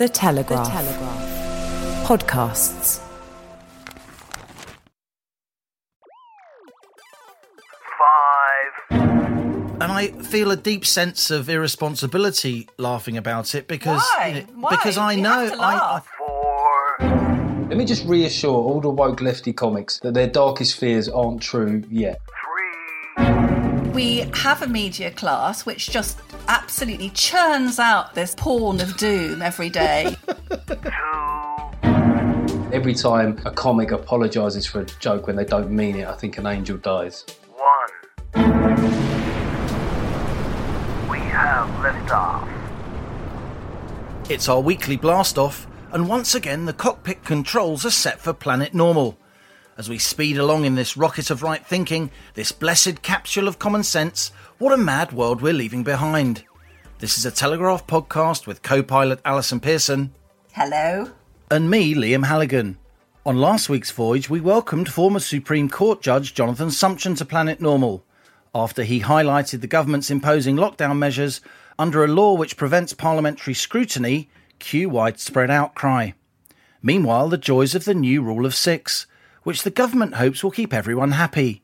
The Telegraph. The Telegraph. Podcasts. and I feel a deep sense of irresponsibility laughing about it because Why? you Why? because I You know have to I, I laugh. Let me just reassure all the woke lefty comics that their darkest fears aren't true yet. We have a media class which just absolutely churns out this porn of doom every day. Every time a comic apologises for a joke when they don't mean it, I think an angel dies. We have liftoff. It's our weekly blast off, and once again the cockpit controls are set for Planet Normal. As we speed along in this rocket of right thinking, this blessed capsule of common sense, what a mad world we're leaving behind. This is a Telegraph podcast with co pilot Allison Pearson Hello. and me, Liam Halligan. On last week's voyage, we welcomed former Supreme Court Judge Jonathan Sumption to Planet Normal after he highlighted the government's imposing lockdown measures under a law which prevents parliamentary scrutiny, cue widespread outcry. Meanwhile, the joys of the new rule of six, which the government hopes will keep everyone happy.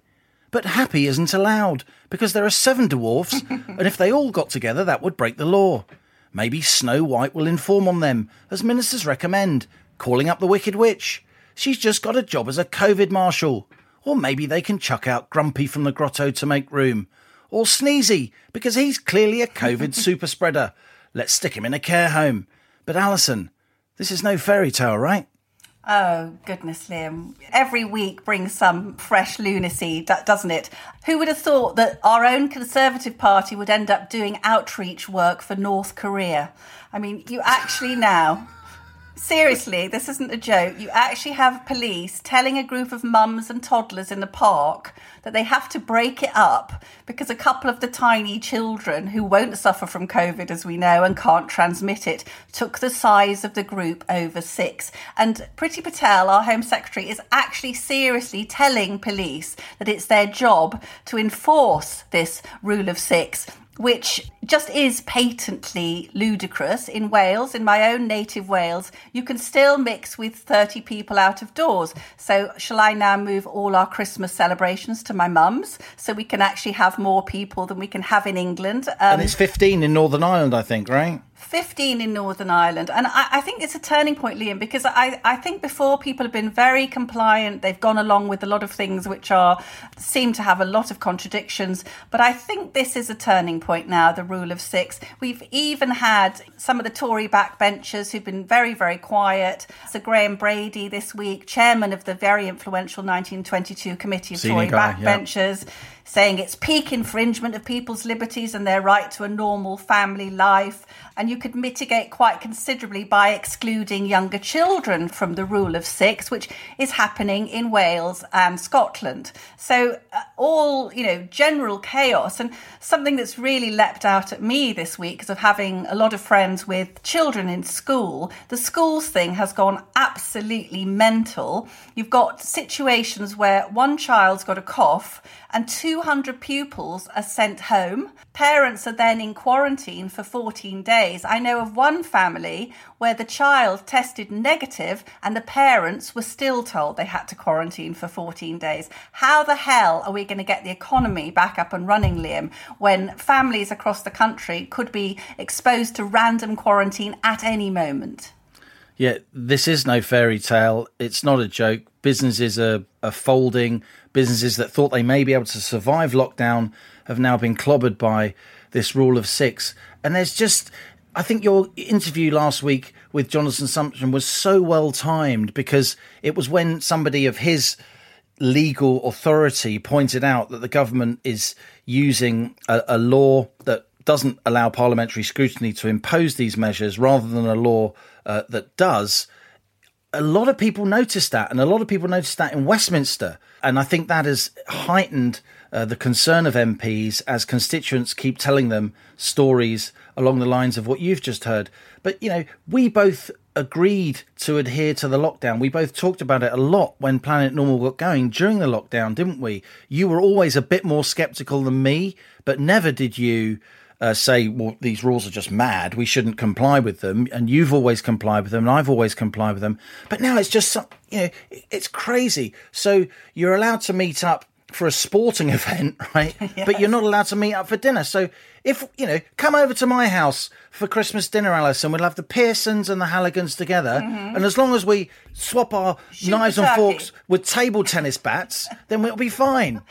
But happy isn't allowed because there are seven dwarfs, and if they all got together, that would break the law. Maybe Snow White will inform on them, as ministers recommend, calling up the Wicked Witch. She's just got a job as a COVID marshal. Or maybe they can chuck out Grumpy from the grotto to make room. Or Sneezy, because he's clearly a COVID super spreader. Let's stick him in a care home. But Allison, this is no fairy tale, right? Oh, goodness, Liam. Every week brings some fresh lunacy, do- doesn't it? Who would have thought that our own Conservative Party would end up doing outreach work for North Korea? I mean, you actually now. Seriously, this isn't a joke. You actually have police telling a group of mums and toddlers in the park that they have to break it up because a couple of the tiny children who won't suffer from COVID, as we know, and can't transmit it, took the size of the group over six. And Priti Patel, our Home Secretary, is actually seriously telling police that it's their job to enforce this rule of six which just is patently ludicrous. In Wales, in my own native Wales, you can still mix with 30 people out of doors. So, shall I now move all our Christmas celebrations to my mum's so we can actually have more people than we can have in England? Um, and it's 15 in Northern Ireland, I think, right? 15 in Northern Ireland. And I, I, think it's a turning point, Liam, because I, I think before people have been very compliant. They've gone along with a lot of things which are seem to have a lot of contradictions. But I think this is a turning point now, the rule of six. We've even had some of the Tory backbenchers who've been very, very quiet. Sir Graham Brady this week, chairman of the very influential 1922 Committee of Senior Tory guy, yeah. backbenchers saying it's peak infringement of people's liberties and their right to a normal family life. And you could mitigate quite considerably by excluding younger children from the rule of six, which is happening in Wales and Scotland. So, uh, all, you know, general chaos. And something that's really leapt out at me this week, because of having a lot of friends with children in school, the schools thing has gone absolutely mental. You've got situations where one child's got a cough and 200 pupils are sent home. Parents are then in quarantine for 14 days. I know of one family where the child tested negative and the parents were still told they had to quarantine for 14 days. How the hell are we going to get the economy back up and running, Liam, when families across the country could be exposed to random quarantine at any moment? Yeah, this is no fairy tale. It's not a joke. Businesses are, are folding. Businesses that thought they may be able to survive lockdown have now been clobbered by this rule of six. And there's just, I think your interview last week with Jonathan Sumption was so well timed because it was when somebody of his legal authority pointed out that the government is using a, a law that doesn't allow parliamentary scrutiny to impose these measures rather than a law uh, that does, a lot of people noticed that, and a lot of people noticed that in Westminster. And I think that has heightened uh, the concern of MPs as constituents keep telling them stories along the lines of what you've just heard. But, you know, we both agreed to adhere to the lockdown. We both talked about it a lot when Planet Normal got going during the lockdown, didn't we? You were always a bit more skeptical than me, but never did you uh, say, well, these rules are just mad. We shouldn't comply with them. And you've always complied with them, and I've always complied with them. But now it's just, some, you know, it's crazy. So you're allowed to meet up for a sporting event, right? yes. But you're not allowed to meet up for dinner. So if you know, come over to my house for Christmas dinner, Allison. We'll have the Pearsons and the Halligans together, mm-hmm. and as long as we swap our Shoot knives and forks with table tennis bats, then we'll be fine.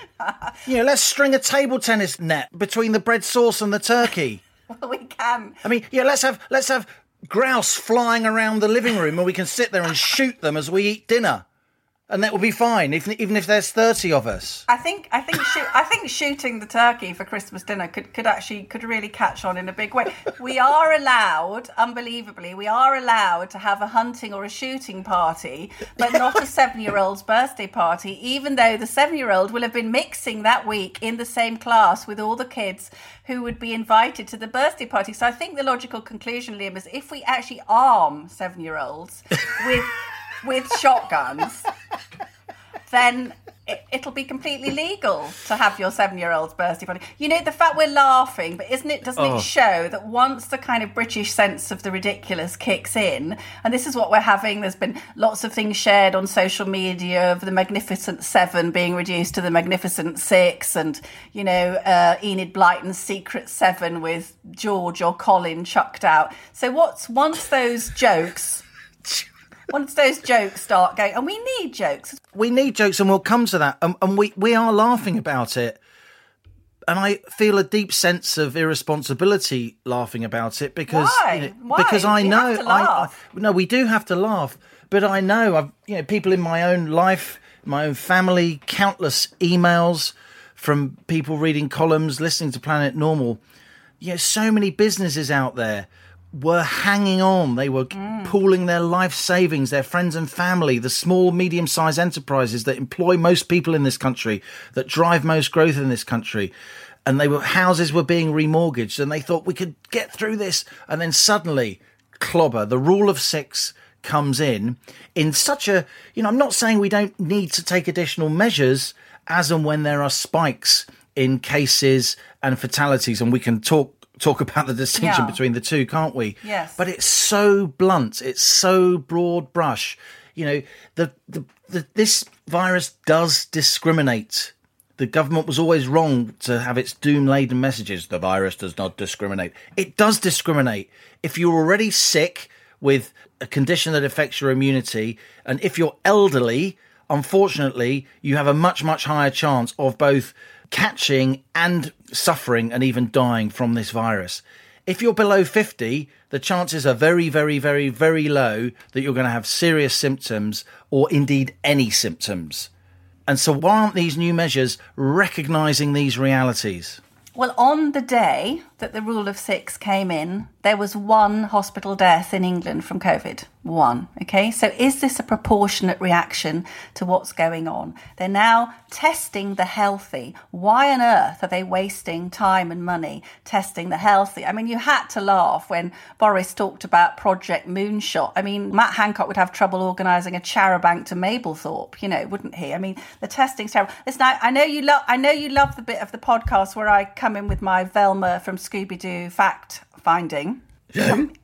you know, let's string a table tennis net between the bread sauce and the turkey. well, we can. I mean, yeah, let's have let's have grouse flying around the living room, and we can sit there and shoot them as we eat dinner and that will be fine, even even if there's thirty of us. I think I think shoot, I think shooting the turkey for Christmas dinner could, could actually could really catch on in a big way. We are allowed, unbelievably, we are allowed to have a hunting or a shooting party, but not a seven-year-old's birthday party. Even though the seven-year-old will have been mixing that week in the same class with all the kids who would be invited to the birthday party. So I think the logical conclusion, Liam, is if we actually arm seven-year-olds with with shotguns, then it, will be completely legal to have your seven-year-old's birthday party. You know, the fact we're laughing, but isn't it? Doesn't oh. it show that once the kind of British sense of the ridiculous kicks in, and this is what we're having. There's been lots of things shared on social media of the Magnificent Seven being reduced to the Magnificent Six, and you know, uh, Enid Blyton's Secret Seven with George or Colin chucked out. So what's once those jokes once those jokes start going, and we need jokes. We need jokes, and we'll come to that. And, and we, we are laughing about it. And I feel a deep sense of irresponsibility laughing about it because Why? You know, Why? because I we know I, I no we do have to laugh, but I know I've you know people in my own life, my own family, countless emails from people reading columns, listening to Planet Normal. You know, so many businesses out there were hanging on. They were mm. pooling their life savings, their friends and family, the small, medium sized enterprises that employ most people in this country, that drive most growth in this country. And they were houses were being remortgaged, and they thought we could get through this. And then suddenly, clobber, the rule of six comes in in such a you know, I'm not saying we don't need to take additional measures as and when there are spikes in cases and fatalities, and we can talk talk about the distinction yeah. between the two, can't we? Yes. But it's so blunt. It's so broad brush. You know, the, the, the this virus does discriminate. The government was always wrong to have its doom laden messages. The virus does not discriminate. It does discriminate. If you're already sick with a condition that affects your immunity, and if you're elderly, unfortunately, you have a much, much higher chance of both catching and suffering and even dying from this virus. If you're below 50, the chances are very, very, very, very low that you're going to have serious symptoms or indeed any symptoms. And so, why aren't these new measures recognizing these realities? Well, on the day that the rule of six came in, there was one hospital death in England from COVID. One. Okay. So is this a proportionate reaction to what's going on? They're now testing the healthy. Why on earth are they wasting time and money testing the healthy? I mean, you had to laugh when Boris talked about Project Moonshot. I mean, Matt Hancock would have trouble organising a charabanc to Mablethorpe, you know, wouldn't he? I mean, the testing's terrible. Listen, I, I know you love I know you love the bit of the podcast where I come in with my Velma from Scooby Doo fact finding.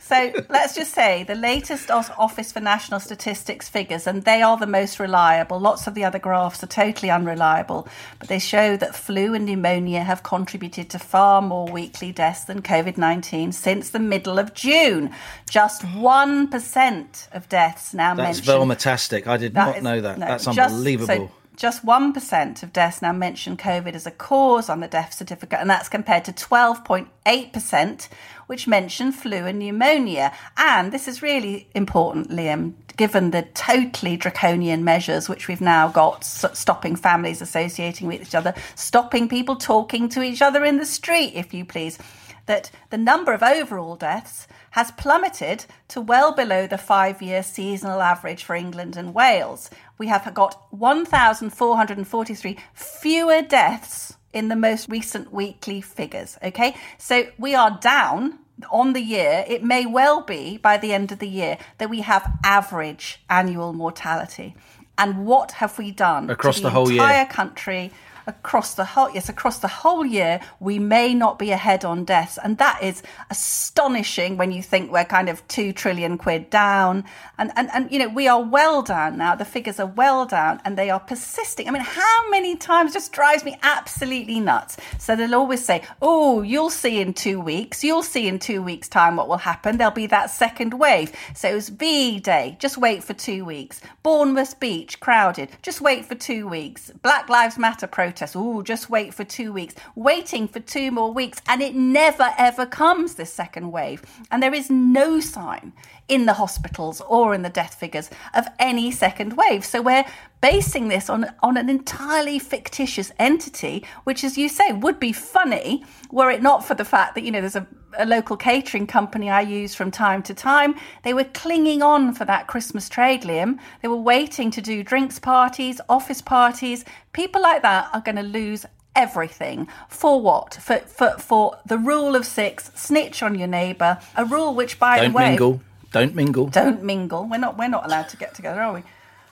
so let's just say the latest Office for National Statistics figures, and they are the most reliable. Lots of the other graphs are totally unreliable, but they show that flu and pneumonia have contributed to far more weekly deaths than COVID 19 since the middle of June. Just 1% of deaths now mentioned. That's. Velmatastic. I did that not is, know that. No, That's unbelievable. so Just 1% of deaths now mention COVID as a cause on the death certificate, and that's compared to 12.8%, which mention flu and pneumonia. And this is really important, Liam, given the totally draconian measures which we've now got stopping families associating with each other, stopping people talking to each other in the street, if you please, that the number of overall deaths has plummeted to well below the five year seasonal average for England and Wales. We have got 1,443 fewer deaths in the most recent weekly figures. Okay, so we are down on the year. It may well be by the end of the year that we have average annual mortality. And what have we done across the, the, whole entire year? country? Across the whole yes across the whole year we may not be ahead on deaths. And that is astonishing when you think we're kind of 2 trillion quid down. And and, and you know we are well down now. The figures are well down and they are persisting. I mean how many times just drives me absolutely nuts. So they'll always say oh you'll see in 2 weeks. You'll see in 2 weeks time what will happen. There'll be that second wave. So it was V day. Just wait for 2 weeks. Bournemouth beach crowded. Just wait for 2 weeks. Black lives matter protest protest. Oh, just wait for two weeks, waiting for two more weeks, and it never ever comes, this second wave. And there is no sign in the hospitals or in the death figures of any second wave. So we're basing this on, on an entirely fictitious entity, which, as you say, would be funny were it not for the fact that, you know, there's a, a local catering company I use from time to time. They were clinging on for that Christmas trade, Liam. They were waiting to do drinks parties, office parties. People like that are going to lose everything for what for, for for the rule of six snitch on your neighbor a rule which by Don't the way mingle. Don't mingle. don't mingle. We're not we're not allowed to get together, are we?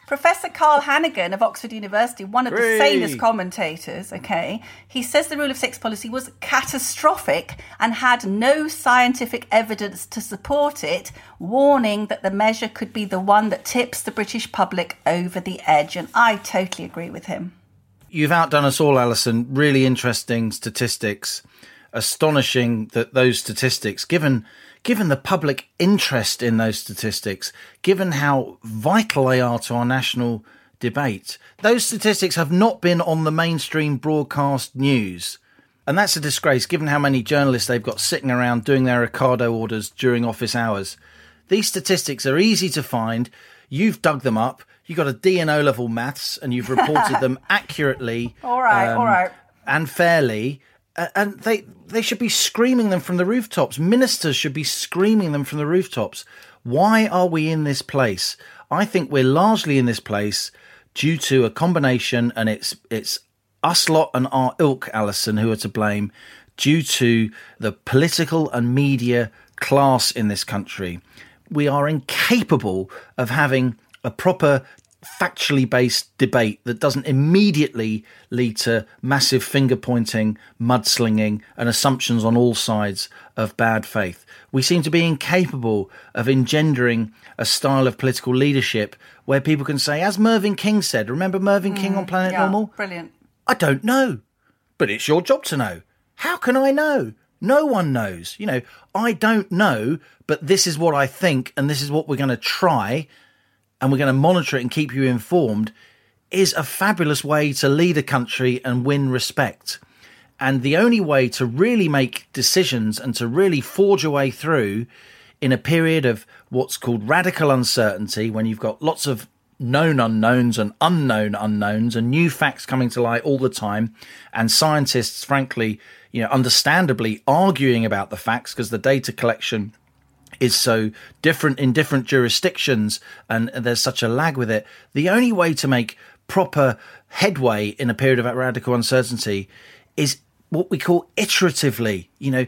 Professor Carl Heneghan of Oxford University, one of the Hooray. sanest commentators, okay, he says the rule of six policy was catastrophic and had no scientific evidence to support it, warning that the measure could be the one that tips the British public over the edge. And I totally agree with him. You've outdone us all, Allison. Really interesting statistics. Astonishing that those statistics, given given the public interest in those statistics, given how vital they are to our national debate, those statistics have not been on the mainstream broadcast news. And that's a disgrace given how many journalists they've got sitting around doing their Ocado orders during office hours. These statistics are easy to find. You've dug them up. You've got a D and O level maths and you've reported them accurately. All right, all um, right. And fairly. And they they should be screaming them from the rooftops. Ministers should be screaming them from the rooftops. Why are we in this place? I think we're largely in this place due to a combination, and it's it's us lot and our ilk, Allison, who are to blame, due to the political and media class in this country. We are incapable of having a proper factually based debate that doesn't immediately lead to massive finger pointing, mudslinging, and assumptions on all sides of bad faith. We seem to be incapable of engendering a style of political leadership where people can say, as Mervyn King said, remember Mervyn King on Planet Mm, yeah, Normal? Brilliant. I don't know. But it's your job to know. How can I know? No one knows. You know, I don't know, but this is what I think, and this is what we're going to try, and we're going to monitor it and keep you informed, is a fabulous way to lead a country and win respect. And the only way to really make decisions and to really forge a way through in a period of what's called radical uncertainty, when you've got lots of known unknowns and unknown unknowns and new facts coming to light all the time, and scientists, frankly, you know, understandably arguing about the facts because the data collection is so different in different jurisdictions and there's such a lag with it. The only way to make proper headway in a period of radical uncertainty is what we call iteratively, you know,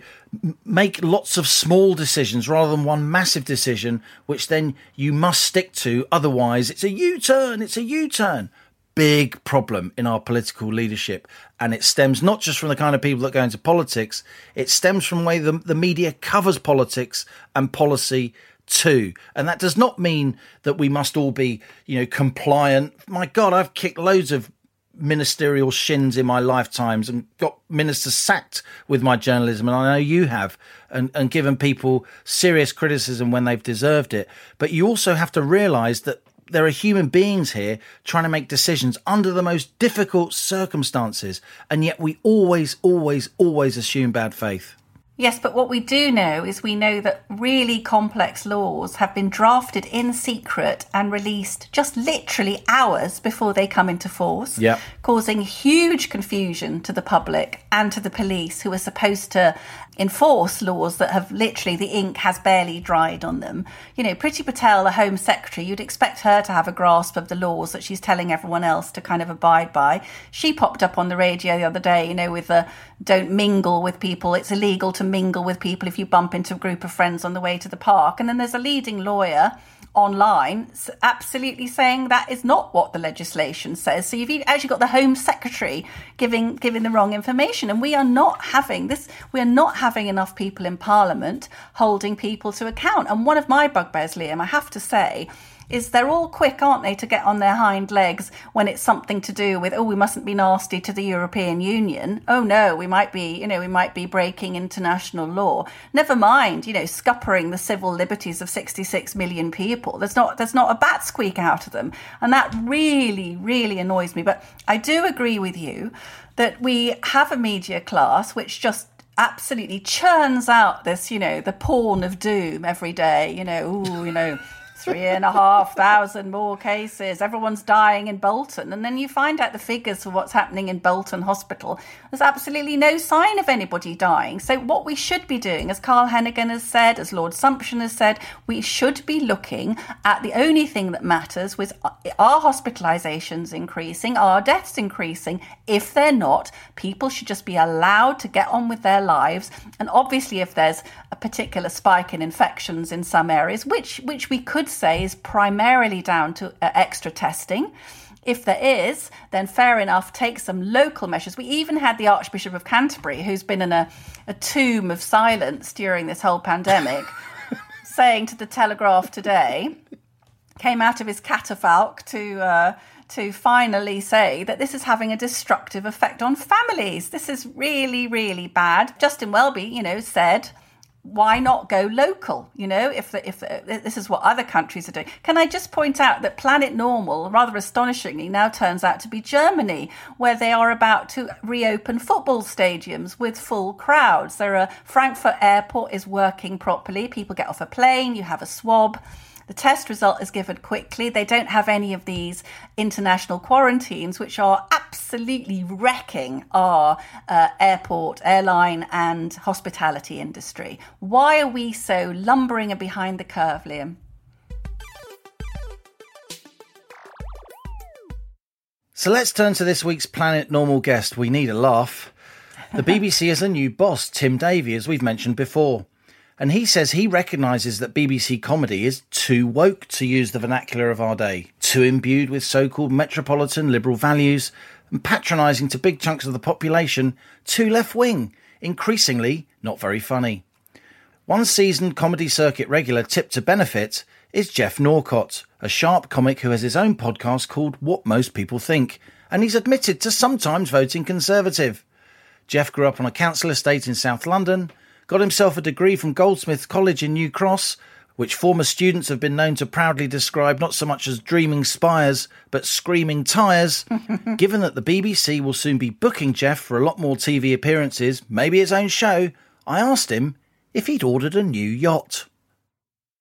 make lots of small decisions rather than one massive decision, which then you must stick to. Otherwise, it's a U turn, it's a U turn. Big problem in our political leadership. And it stems not just from the kind of people that go into politics, it stems from the way the, the media covers politics and policy too. And that does not mean that we must all be, you know, compliant. My God, I've kicked loads of ministerial shins in my lifetimes and got ministers sacked with my journalism, and I know you have, and, and given people serious criticism when they've deserved it. But you also have to realise that there are human beings here trying to make decisions under the most difficult circumstances, and yet we always, always, always assume bad faith. Yes, but what we do know is we know that really complex laws have been drafted in secret and released just literally hours before they come into force, Yep. causing huge confusion to the public and to the police who are supposed to enforce laws that have literally the ink has barely dried on them. You know, Priti Patel, the Home Secretary, you'd expect her to have a grasp of the laws that she's telling everyone else to kind of abide by. She popped up on the radio the other day, you know, with the don't mingle with people. It's illegal to mingle with people if you bump into a group of friends on the way to the park. And then there's a leading lawyer online absolutely saying that is not what the legislation says. So you've actually got the Home Secretary giving giving the wrong information, and we are not having this. We are not having enough people in Parliament holding people to account. And one of my bugbears, Liam, I have to say. Is they're all quick, aren't they, to get on their hind legs when it's something to do with, oh, we mustn't be nasty to the European Union. Oh no, we might be, you know, we might be breaking international law. Never mind, you know, scuppering the civil liberties of 66 million people. There's not, there's not a bat squeak out of them. And that really, really annoys me. But I do agree with you that we have a media class which just absolutely churns out this, you know, the porn of doom every day, you know, ooh, you know, three and a half thousand more cases. Everyone's dying in Bolton. And then you find out the figures for what's happening in Bolton Hospital. There's absolutely no sign of anybody dying. So, what we should be doing, as Carl Heneghan has said, as Lord Sumption has said, we should be looking at the only thing that matters with our hospitalizations increasing, our deaths increasing. If they're not, people should just be allowed to get on with their lives. And obviously, if there's a particular spike in infections in some areas, which which we could say is primarily down to uh, extra testing. If there is, then fair enough, take some local measures. We even had the Archbishop of Canterbury, who's been in a, a tomb of silence during this whole pandemic, saying to the Telegraph today, came out of his catafalque to uh, to finally say that this is having a destructive effect on families. This is really, really bad. Justin Welby, you know, said why not go local? You know, if if uh, this is what other countries are doing. Can I just point out that Planet Normal, rather astonishingly, now turns out to be Germany, where they are about to reopen football stadiums with full crowds. There are Frankfurt Airport is working properly. People get off a plane, you have a swab. The test result is given quickly. They don't have any of these international quarantines, which are absolutely wrecking our uh, airport, airline, and hospitality industry. Why are we so lumbering and behind the curve, Liam? So let's turn to this week's Planet Normal guest. We need a laugh. The BBC has a new boss, Tim Davie, as we've mentioned before. And he says he recognises that BBC comedy is too woke, to use the vernacular of our day, too imbued with so called metropolitan liberal values, and patronising to big chunks of the population, too left wing, increasingly not very funny. One seasoned comedy circuit regular tipped to benefit is Geoff Norcott, a sharp comic who has his own podcast called What Most People Think, and he's admitted to sometimes voting Conservative. Geoff grew up on a council estate in South London got himself a degree from Goldsmiths College in New Cross, which former students have been known to proudly describe not so much as dreaming spires, but screaming tyres. Given that the BBC will soon be booking Geoff for a lot more TV appearances, maybe his own show, I asked him if he'd ordered a new yacht.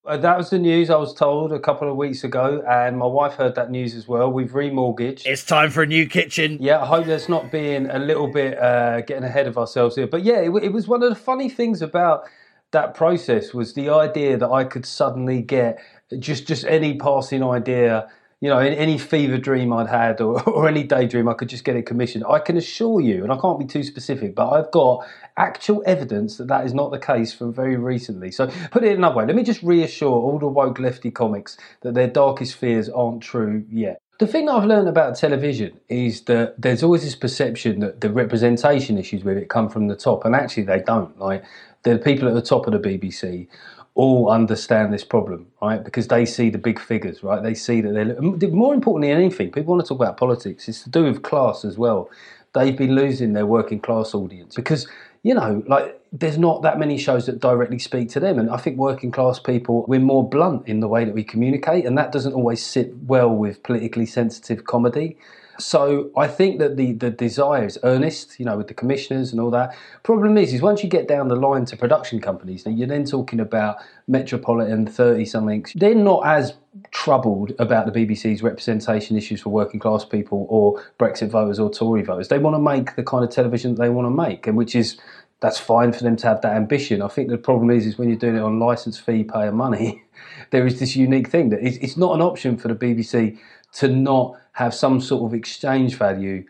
Uh, that was the news I was told a couple of weeks ago, and my wife heard that news as well. We've remortgaged. It's time for a new kitchen. Yeah, I hope that's not being a little bit uh, getting ahead of ourselves here. But yeah, it, it was one of the funny things about that process was the idea that I could suddenly get just just any passing idea you know, in any fever dream I'd had or, or any daydream, I could just get it commissioned. I can assure you, and I can't be too specific, but I've got actual evidence that that is not the case from very recently. So, put it another way, let me just reassure all the woke lefty comics that their darkest fears aren't true yet. The thing I've learned about television is that there's always this perception that the representation issues with it come from the top, and actually they don't. Like the people at the top of the BBC all understand this problem, right? Because they see the big figures, right? They see that they're more importantly than anything. People want to talk about politics. It's to do with class as well. They've been losing their working class audience because you know, like there's not that many shows that directly speak to them. And I think working class people, we're more blunt in the way that we communicate, and that doesn't always sit well with politically sensitive comedy. So I think that the, the desire is earnest, you know, with the commissioners and all that. Problem is, is once you get down the line to production companies, you're then talking about Metropolitan, 30 something, they're not as troubled about the BBC's representation issues for working class people or Brexit voters or Tory voters. They want to make the kind of television they want to make, and which is that's fine for them to have that ambition. I think the problem is, is when you're doing it on license fee payer money, there is this unique thing that it's not an option for the BBC to not have some sort of exchange value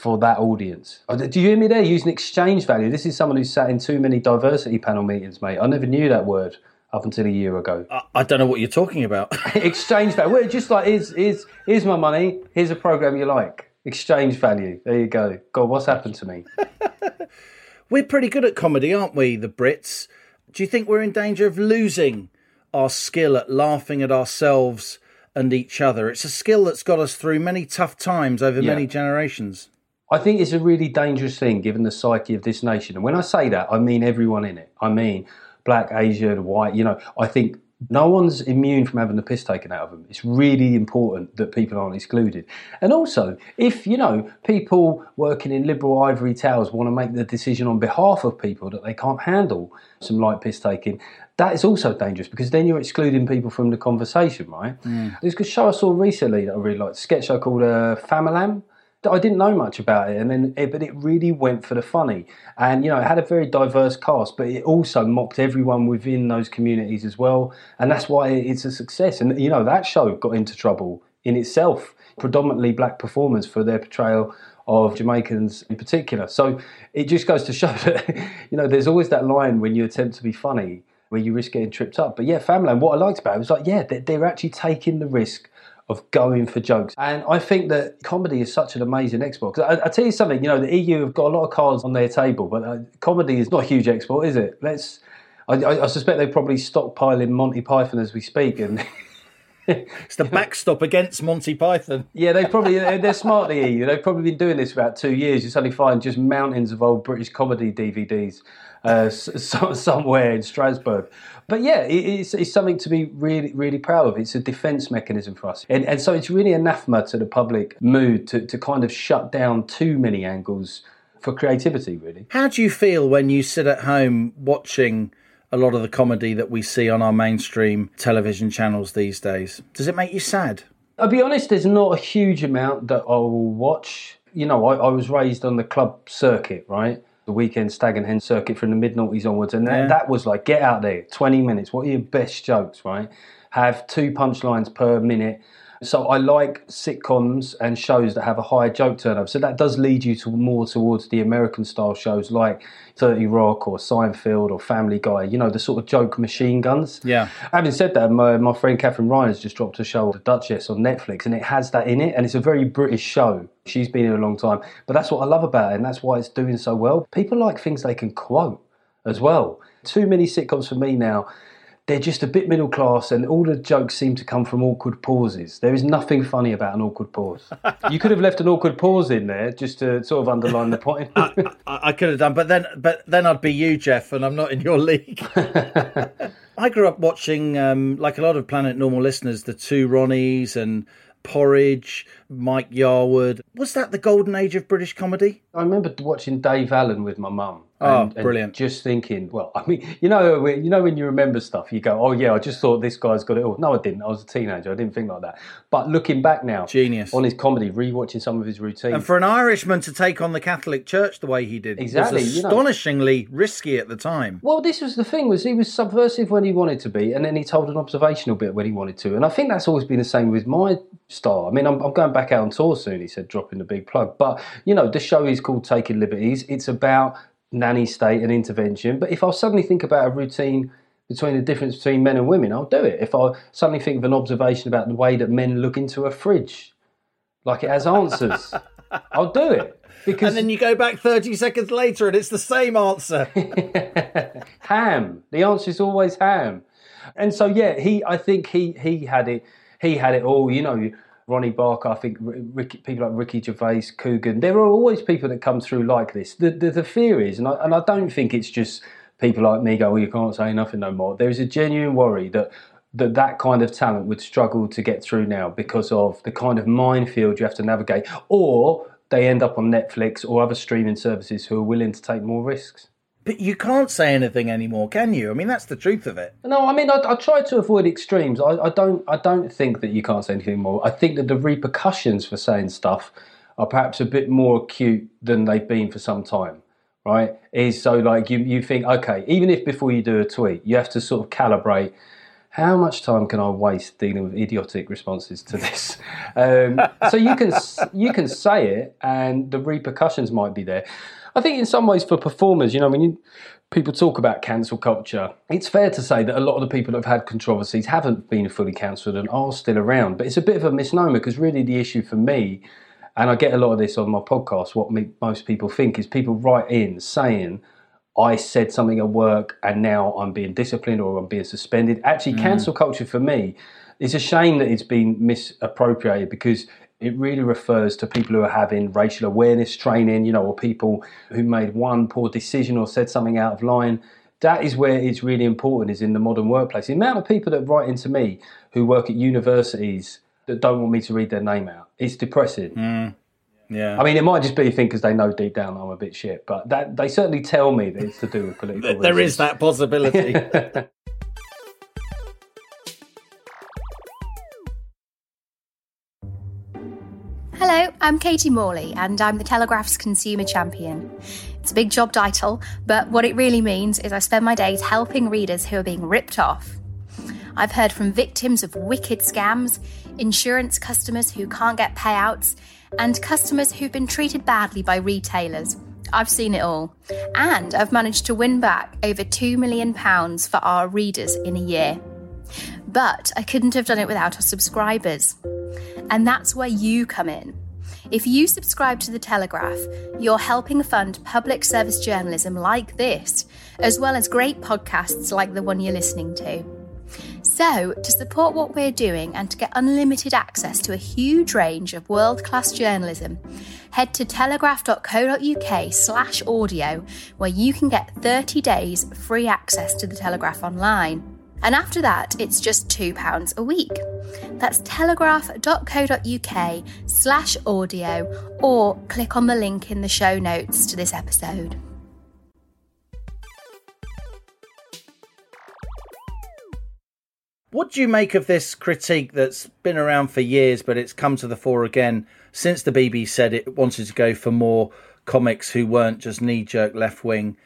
for that audience. Oh, Do you hear me there? Using exchange value. This is someone who's sat in too many diversity panel meetings, mate. I never knew that word up until a year ago. I, I don't know what you're talking about. exchange value. Well, just like here's, here's, here's my money. Here's a program you like. Exchange value. There you go. God, what's happened to me? we're pretty good at comedy, aren't we, the Brits? Do you think we're in danger of losing our skill at laughing at ourselves and each other? It's a skill that's got us through many tough times over Yeah. many generations. I think it's a really dangerous thing given the psyche of this nation. And when I say that, I mean everyone in it. I mean black, Asian, white. You know, I think no one's immune from having the piss taken out of them. It's really important that people aren't excluded. And also, if, you know, people working in liberal ivory towers want to make the decision on behalf of people that they can't handle some light piss taking, that is also dangerous because then you're excluding people from the conversation, right? There's a show I saw recently that I really liked, a sketch show called uh, Famalam. I didn't know much about it, and then it, but it really went for the funny, and you know it had a very diverse cast, but it also mocked everyone within those communities as well, and that's why it's a success. And you know that show got into trouble in itself, predominantly black performers for their portrayal of Jamaicans in particular. So it just goes to show that you know there's always that line when you attempt to be funny where you risk getting tripped up. But yeah, Famalam, and what I liked about it was like yeah, they're, they're actually taking the risk of going for jokes. And I think that comedy is such an amazing export. 'Cause I, I tell you something, you know, the EU have got a lot of cards on their table, but uh, comedy is not a huge export, is it? Let's. I, I, I suspect they're probably stockpiling Monty Python as we speak, and It's the backstop against Monty Python. yeah, they probably they're smart. The EU, they've probably been doing this for about two years. You suddenly find just mountains of old British comedy DVDs uh, so, somewhere in Strasbourg. But yeah, it, it's, it's something to be really, really proud of. It's a defence mechanism for us. And, and so it's really anathema to the public mood to, to kind of shut down too many angles for creativity, really. How do you feel when you sit at home watching a lot of the comedy that we see on our mainstream television channels these days? Does it make you sad? I'll be honest, there's not a huge amount that I will watch. You know, I, I was raised on the club circuit, right? The weekend stag and hen circuit from the mid noughties onwards. And that, Yeah. that was like, get out there, 20 minutes. What are your best jokes, right? Have two punchlines per minute. So I like sitcoms and shows that have a higher joke turnover. So that does lead you to more towards the American style shows like 30 Rock or Seinfeld or Family Guy, you know, the sort of joke machine guns. Yeah. Having said that, my, my friend Katherine Ryan has just dropped a show, The Duchess, on Netflix, and it has that in it, and it's a very British show. She's been here a long time, but that's what I love about it, and that's why it's doing so well. People like things they can quote as well. Too many sitcoms for me now. They're just a bit middle class, and all the jokes seem to come from awkward pauses. There is nothing funny about an awkward pause. you could have left an awkward pause in there just to sort of underline the point. I, I could have done, but then, but then I'd be you, Geoff, and I'm not in your league. I grew up watching, um, like a lot of Planet Normal listeners, the two Ronnies and Porridge, Mike Yarwood. Was that the golden age of British comedy? I remember watching Dave Allen with my mum. Oh, and- and brilliant. Just thinking, well, I mean, you know, when- you know when you remember stuff, you go, "Oh yeah, I just thought this guy's got it all." No, I didn't. I was a teenager. I didn't think like that. But looking back now, Genius. on his comedy, rewatching some of his routines. And for an Irishman to take on the Catholic Church the way he did Exactly, was you know. astonishingly risky at the time. Well, this was the thing: was he was subversive when he wanted to be, and then he told an observational bit when he wanted to. And I think that's always been the same with my style. I mean, I'm, I'm going back out on tour soon. He said, dropping the big plug. But you know, the show is called Taking Liberties. It's about nanny state and intervention. But if I suddenly think about a routine between the difference between men and women, I'll do it. If I suddenly think of an observation about the way that men look into a fridge, like it has answers, I'll do it. Because And then you go back 30 seconds later and it's the same answer. ham. The answer is always ham. And so yeah, he I think he he had it he had it all, you know, Ronnie Barker, I think people like Ricky Gervais, Coogan. There are always people that come through like this. The the, the fear is, and I, and I don't think it's just people like me go, well, you can't say nothing no more. There is a genuine worry that that that kind of talent would struggle to get through now because of the kind of minefield you have to navigate, or they end up on Netflix or other streaming services who are willing to take more risks. But you can't say anything anymore, can you? I mean, that's the truth of it. No, I mean, I, I try to avoid extremes. I, I don't. I don't think that you can't say anything more. I think that the repercussions for saying stuff are perhaps a bit more acute than they've been for some time. Right? Is so like you you think okay, even if before you do a tweet, you have to sort of calibrate. How much time can I waste dealing with idiotic responses to this? Um, so you can you can say it, and the repercussions might be there. I think in some ways for performers, you know, when you, people talk about cancel culture, it's fair to say that a lot of the people that have had controversies haven't been fully cancelled and are still around. But it's a bit of a misnomer because really the issue for me, and I get a lot of this on my podcast, what me, most people think is people write in saying, I said something at work and now I'm being disciplined or I'm being suspended. Actually, mm. cancel culture for me, it's a shame that it's been misappropriated because it really refers to people who are having racial awareness training, you know, or people who made one poor decision or said something out of line. That is where it's really important is in the modern workplace. The amount of people that write into me who work at universities that don't want me to read their name out. It's depressing. Mm. Yeah. I mean, it might just be a thing because they know deep down I'm a bit shit, but that they certainly tell me that it's to do with political. there reasons. is that possibility. Hello, I'm Katie Morley, and I'm the Telegraph's Consumer Champion. It's a big job title, but what it really means is I spend my days helping readers who are being ripped off. I've heard from victims of wicked scams, insurance customers who can't get payouts, and customers who've been treated badly by retailers. I've seen it all. And I've managed to win back over £2 million for our readers in a year. But I couldn't have done it without our subscribers. And that's where you come in. If you subscribe to The Telegraph, you're helping fund public service journalism like this, as well as great podcasts like the one you're listening to. So, to support what we're doing and to get unlimited access to a huge range of world class journalism, head to telegraph.co.uk slash audio, where you can get 30 days free access to The Telegraph online. And after that, it's just £2 a week. That's telegraph.co.uk slash audio or click on the link in the show notes to this episode. What do you make of this critique that's been around for years, but it's come to the fore again since the BBC said it wanted to go for more comics who weren't just knee jerk left wing?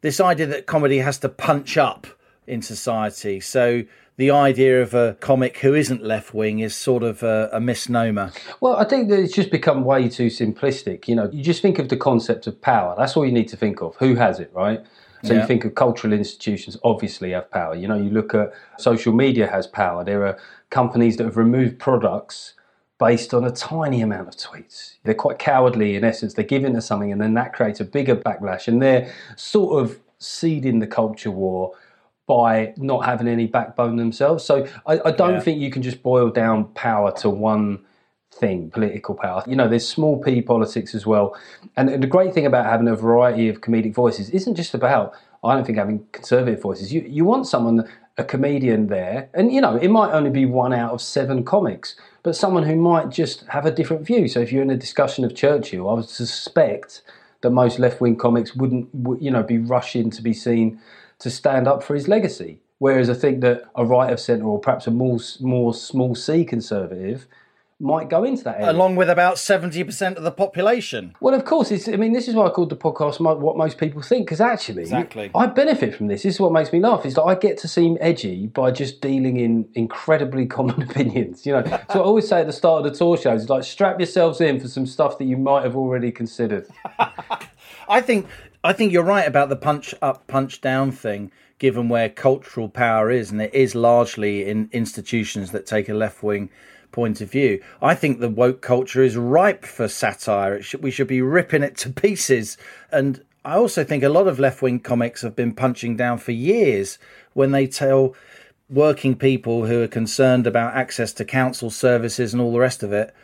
This idea that comedy has to punch up in society. So the idea of a comic who isn't left wing is sort of a, a, misnomer. Well, I think that it's just become way too simplistic. You know, you just think of the concept of power. That's all you need to think of. Who has it, right? So yeah. you think of cultural institutions obviously have power. You know, you look at social media has power. There are companies that have removed products based on a tiny amount of tweets. They're quite cowardly in essence. They give into something and then that creates a bigger backlash and they're sort of seeding the culture war by not having any backbone themselves. So I, I don't yeah. think you can just boil down power to one thing, political power. You know, there's small p politics as well. And the great thing about having a variety of comedic voices isn't just about, I don't think, having conservative voices. You, you want someone, a comedian there, and you know, it might only be one out of seven comics, but someone who might just have a different view. So if you're in a discussion of Churchill, I would suspect that most left wing comics wouldn't, you know, be rushing to be seen to stand up for his legacy. Whereas I think that a right of centre or perhaps a more, more small c conservative might go into that area. Along with about 70% of the population. Well, of course, it's, I mean, this is why I called the podcast What Most People Think, because actually, exactly. I benefit from this. This is what makes me laugh, is that I get to seem edgy by just dealing in incredibly common opinions, you know. so I always say at the start of the tour shows, like, strap yourselves in for some stuff that you might have already considered. I think I think you're right about the punch up, punch down thing, given where cultural power is, and it is largely in institutions that take a left wing point of view. I think the woke culture is ripe for satire. Should, we should be ripping it to pieces. And I also think a lot of left wing comics have been punching down for years when they tell working people who are concerned about access to council services and all the rest of it,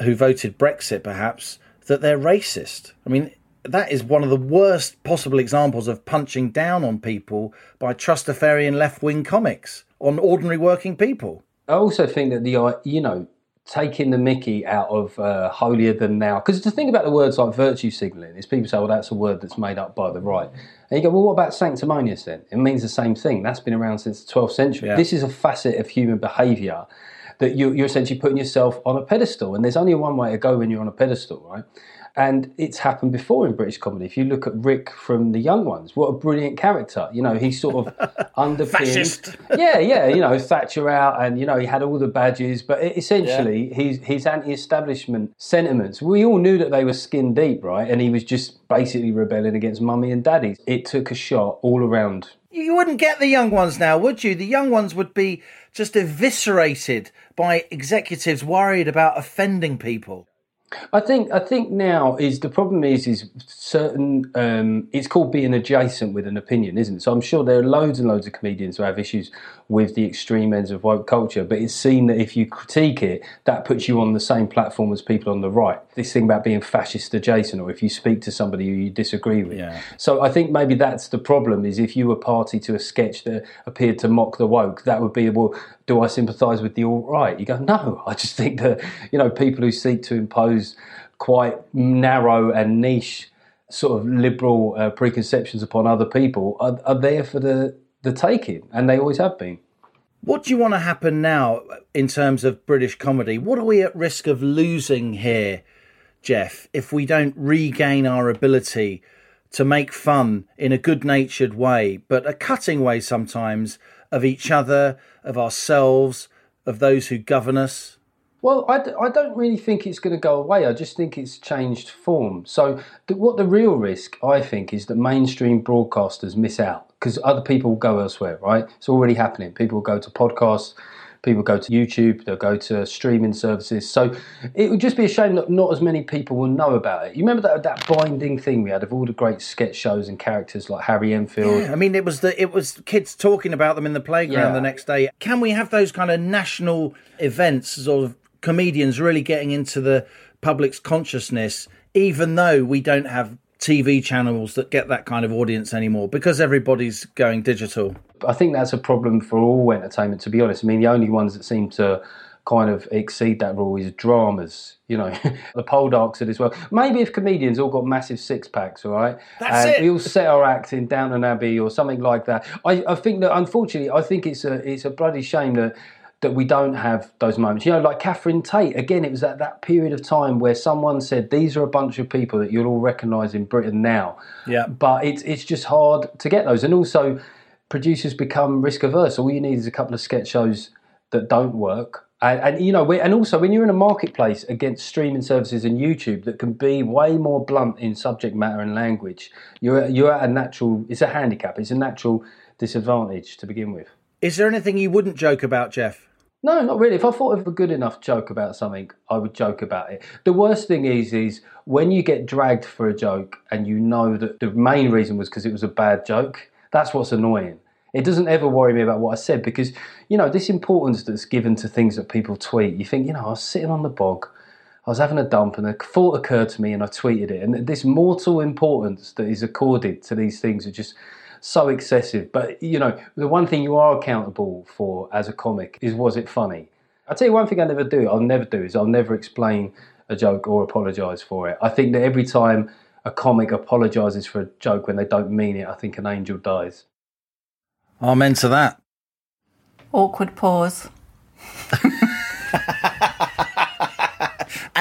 who voted Brexit perhaps, that they're racist. I mean, that is one of the worst possible examples of punching down on people by trustafarian left wing comics on ordinary working people. I also think that the you know taking the Mickey out of uh, holier than now. Because the thing about the words like virtue signalling is people say, well, that's a word that's made up by the right. And you go, well, what about sanctimonious then? It means the same thing. That's been around since the 12th century. Yeah. This is a facet of human behaviour that you, you're essentially putting yourself on a pedestal. And there's only one way to go when you're on a pedestal, right? And it's happened before in British comedy. If you look at Rick from The Young Ones, what a brilliant character. You know, he's sort of underpinned. Fascist. Yeah, yeah, you know, Thatcher out and, you know, he had all the badges. But essentially, his, his anti establishment sentiments, we all knew that they were skin deep, right? And he was just basically rebelling against mummy and daddy. It took a shot all around You wouldn't get the young ones now, would you? The young ones would be just eviscerated by executives worried about offending people. I think I think now is the problem is is certain um, it's called being adjacent with an opinion, isn't it? So I'm sure there are loads and loads of comedians who have issues with the extreme ends of woke culture, but it's seen that if you critique it, that puts you on the same platform as people on the right. This thing about being fascist adjacent, or if you speak to somebody who you disagree with. Yeah. So I think maybe that's the problem is if you were party to a sketch that appeared to mock the woke, that would be well, do I sympathise with the alt right? You go, no, I just think that you know people who seek to impose quite narrow and niche sort of liberal uh, preconceptions upon other people are, are there for the the taking, and they always have been. What do you want to happen now in terms of British comedy? What are we at risk of losing here, Geoff, if we don't regain our ability to make fun in a good natured way, but a cutting way sometimes, of each other, of ourselves, of those who govern us? Well, I, d- I don't really think it's going to go away. I just think it's changed form. So, the, what the real risk, I think, is that mainstream broadcasters miss out because other people go elsewhere, right? It's already happening. People go to podcasts, people go to YouTube, they'll go to streaming services. So, it would just be a shame that not as many people will know about it. You remember that, that binding thing we had of all the great sketch shows and characters like Harry Enfield? I mean, it was the it was kids talking about them in the playground Yeah. the next day. Can we have those kind of national events, sort of comedians really getting into the public's consciousness, even though we don't have TV channels that get that kind of audience anymore because everybody's going digital? I think that's a problem for all entertainment, to be honest. I mean, the only ones that seem to kind of exceed that rule is dramas. You know, the Poldarks did as well. Maybe if comedians all got massive six packs, all right, That's and it. we all set our act in Downton Abbey or something like that. I, I think that unfortunately, I think it's a it's a bloody shame that that we don't have those moments. You know, like Catherine Tate. Again, it was at that period of time where someone said, "These are a bunch of people that you'll all recognise in Britain now." Yeah. but it's it's just hard to get those, and also producers become risk averse. All you need is a couple of sketch shows that don't work. And, and you know, and also when you're in a marketplace against streaming services and YouTube that can be way more blunt in subject matter and language, you're you're at a natural. It's a handicap. It's a natural disadvantage to begin with. Is there anything you wouldn't joke about, Geoff? No, not really. If I thought of a good enough joke about something, I would joke about it. The worst thing is, is when you get dragged for a joke and you know that the main reason was because it was a bad joke. That's what's annoying. It doesn't ever worry me about what I said because, you know, this importance that's given to things that people tweet. You think, you know, I was sitting on the bog, I was having a dump, and a thought occurred to me, and I tweeted it. And this mortal importance that is accorded to these things are just so excessive. But you know, the one thing you are accountable for as a comic is was it funny? I'll tell you one thing I never do, I'll never do is I'll never explain a joke or apologise for it. I think that every time a comic apologises for a joke when they don't mean it, I think an angel dies. Amen to that. Awkward pause.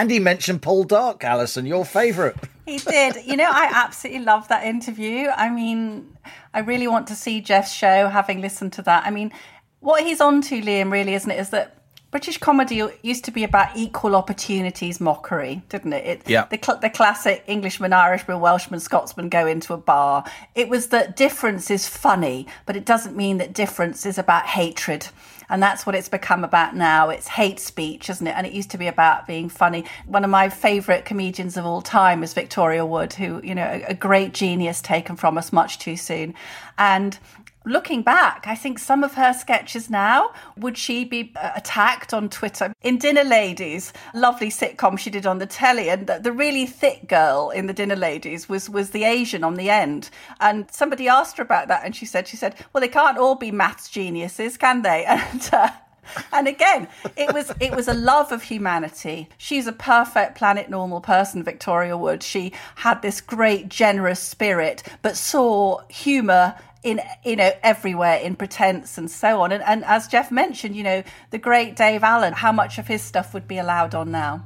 Andy mentioned Paul Dark, Allison, your favourite. He did. You know, I absolutely love that interview. I mean, I really want to see Geoff's show, having listened to that. I mean, what he's on to, Liam, really, isn't it, is that British comedy used to be about equal opportunities mockery, didn't it? it Yeah. The, cl- the classic Englishman, Irishman, Welshman, Scotsman go into a bar. It was that difference is funny, but it doesn't mean that difference is about hatred. And that's what it's become about now. It's hate speech, isn't it? And it used to be about being funny. One of my favourite comedians of all time is Victoria Wood, who, you know, a, a great genius taken from us much too soon. And looking back, I think some of her sketches now, would she be uh, attacked on Twitter? In Dinner Ladies, lovely sitcom she did on the telly, and the, the, really thick girl in the Dinner Ladies was, was the Asian on the end. And somebody asked her about that, and she said, she said, well, they can't all be maths geniuses, can they? And, uh, and again, it was it was a love of humanity. She's a perfect planet normal person, Victoria Wood. She had this great generous spirit, but saw humour in you know everywhere in pretense and so on and, and as geoff mentioned you know the great dave allen how much of his stuff would be allowed on now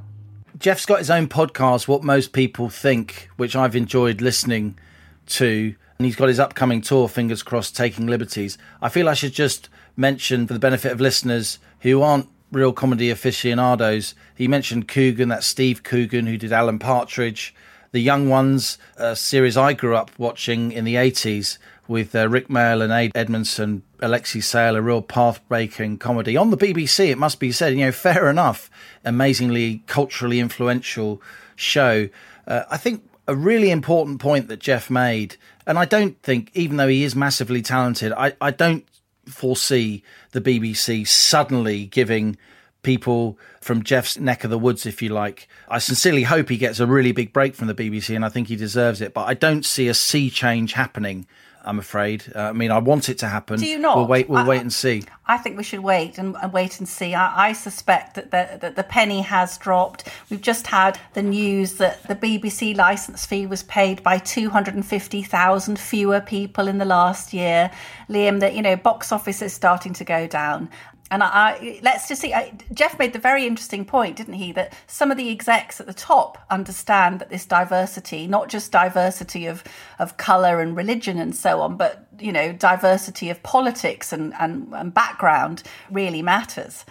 geoff's got his own podcast what most people think which i've enjoyed listening to and he's got his upcoming tour fingers crossed taking liberties i feel i should just mention for the benefit of listeners who aren't real comedy aficionados he mentioned coogan that's steve coogan who did alan partridge the young ones a series i grew up watching in the 80s with uh, Rik Mayall and Ade Edmondson, Alexei Sayle, a real path-breaking comedy on the BBC. It must be said, you know, fair enough, amazingly culturally influential show. Uh, I think a really important point that Geoff made, and I don't think, even though he is massively talented, I, I don't foresee the BBC suddenly giving people from Geoff's neck of the woods, if you like. I sincerely hope he gets a really big break from the BBC, and I think he deserves it. But I don't see a sea change happening I'm afraid. Uh, I mean, I want it to happen. Do you not? We'll wait. We'll I, wait and see. I think we should wait and, and wait and see. I, I suspect that the, that the penny has dropped. We've just had the news that the BBC license fee was paid by 250,000 fewer people in the last year. Liam, that you know, box office is starting to go down, and I, I, let's just see. I, Geoff made the very interesting point, didn't he? That some of the execs at the top understand that this diversity, not just diversity of of color and religion and so on, but you know, diversity of politics and and, and background really matters.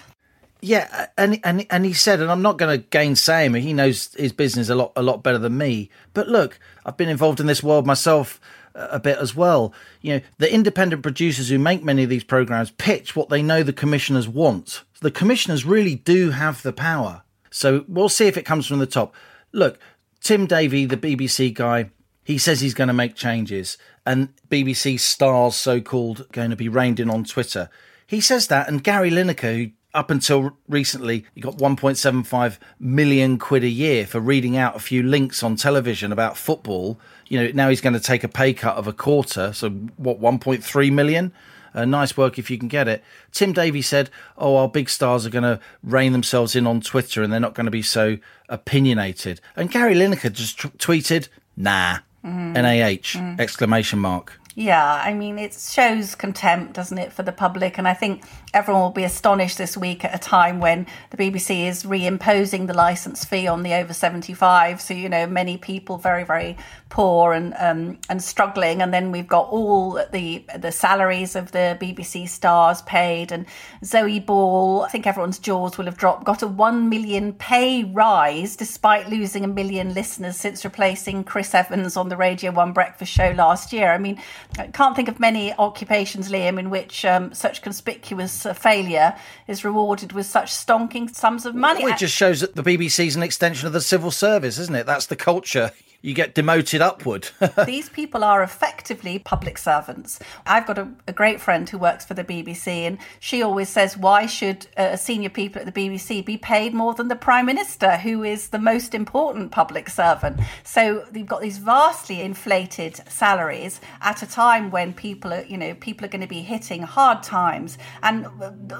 Yeah, and and and he said, and I'm not going to gainsay him. He knows his business a lot a lot better than me. But look, I've been involved in this world myself a bit as well. You know, the independent producers who make many of these programs pitch what they know the commissioners want. The commissioners really do have the power. So we'll see if it comes from the top. Look, Tim Davie, the BBC guy, he says he's going to make changes, and BBC stars, so called, going to be reined in on Twitter. He says that, and Gary Lineker, who up until recently, he got 1.75 million quid a year for reading out a few links on television about football. You know, now he's going to take a pay cut of a quarter. So, what, 1.3 million? Uh, nice work if you can get it. Tim Davie said, Oh, our big stars are going to rein themselves in on Twitter and they're not going to be so opinionated. And Gary Lineker just t- tweeted, Nah, mm. NAH, mm. exclamation mark. Yeah, I mean, it shows contempt, doesn't it, for the public? And I think everyone will be astonished this week at a time when the BBC is reimposing the licence fee on the over 75. So, you know, many people very, very poor and um, and struggling. And then we've got all the the salaries of the BBC stars paid. And Zoe Ball, I think everyone's jaws will have dropped, got a 1 million pay rise despite losing a million listeners since replacing Chris Evans on the Radio 1 breakfast show last year. I mean, I can't think of many occupations, Liam, in which um, such conspicuous uh, failure is rewarded with such stonking sums of money. Well, it just shows that the BBC is an extension of the civil service, isn't it? That's the culture you get demoted upward. These people are effectively public servants. I've got a, a, great friend who works for the BBC, and she always says, Why should uh, senior people at the BBC be paid more than the Prime Minister, who is the most important public servant? So you've got these vastly inflated salaries at a time when people are, you know, people are going to be hitting hard times. And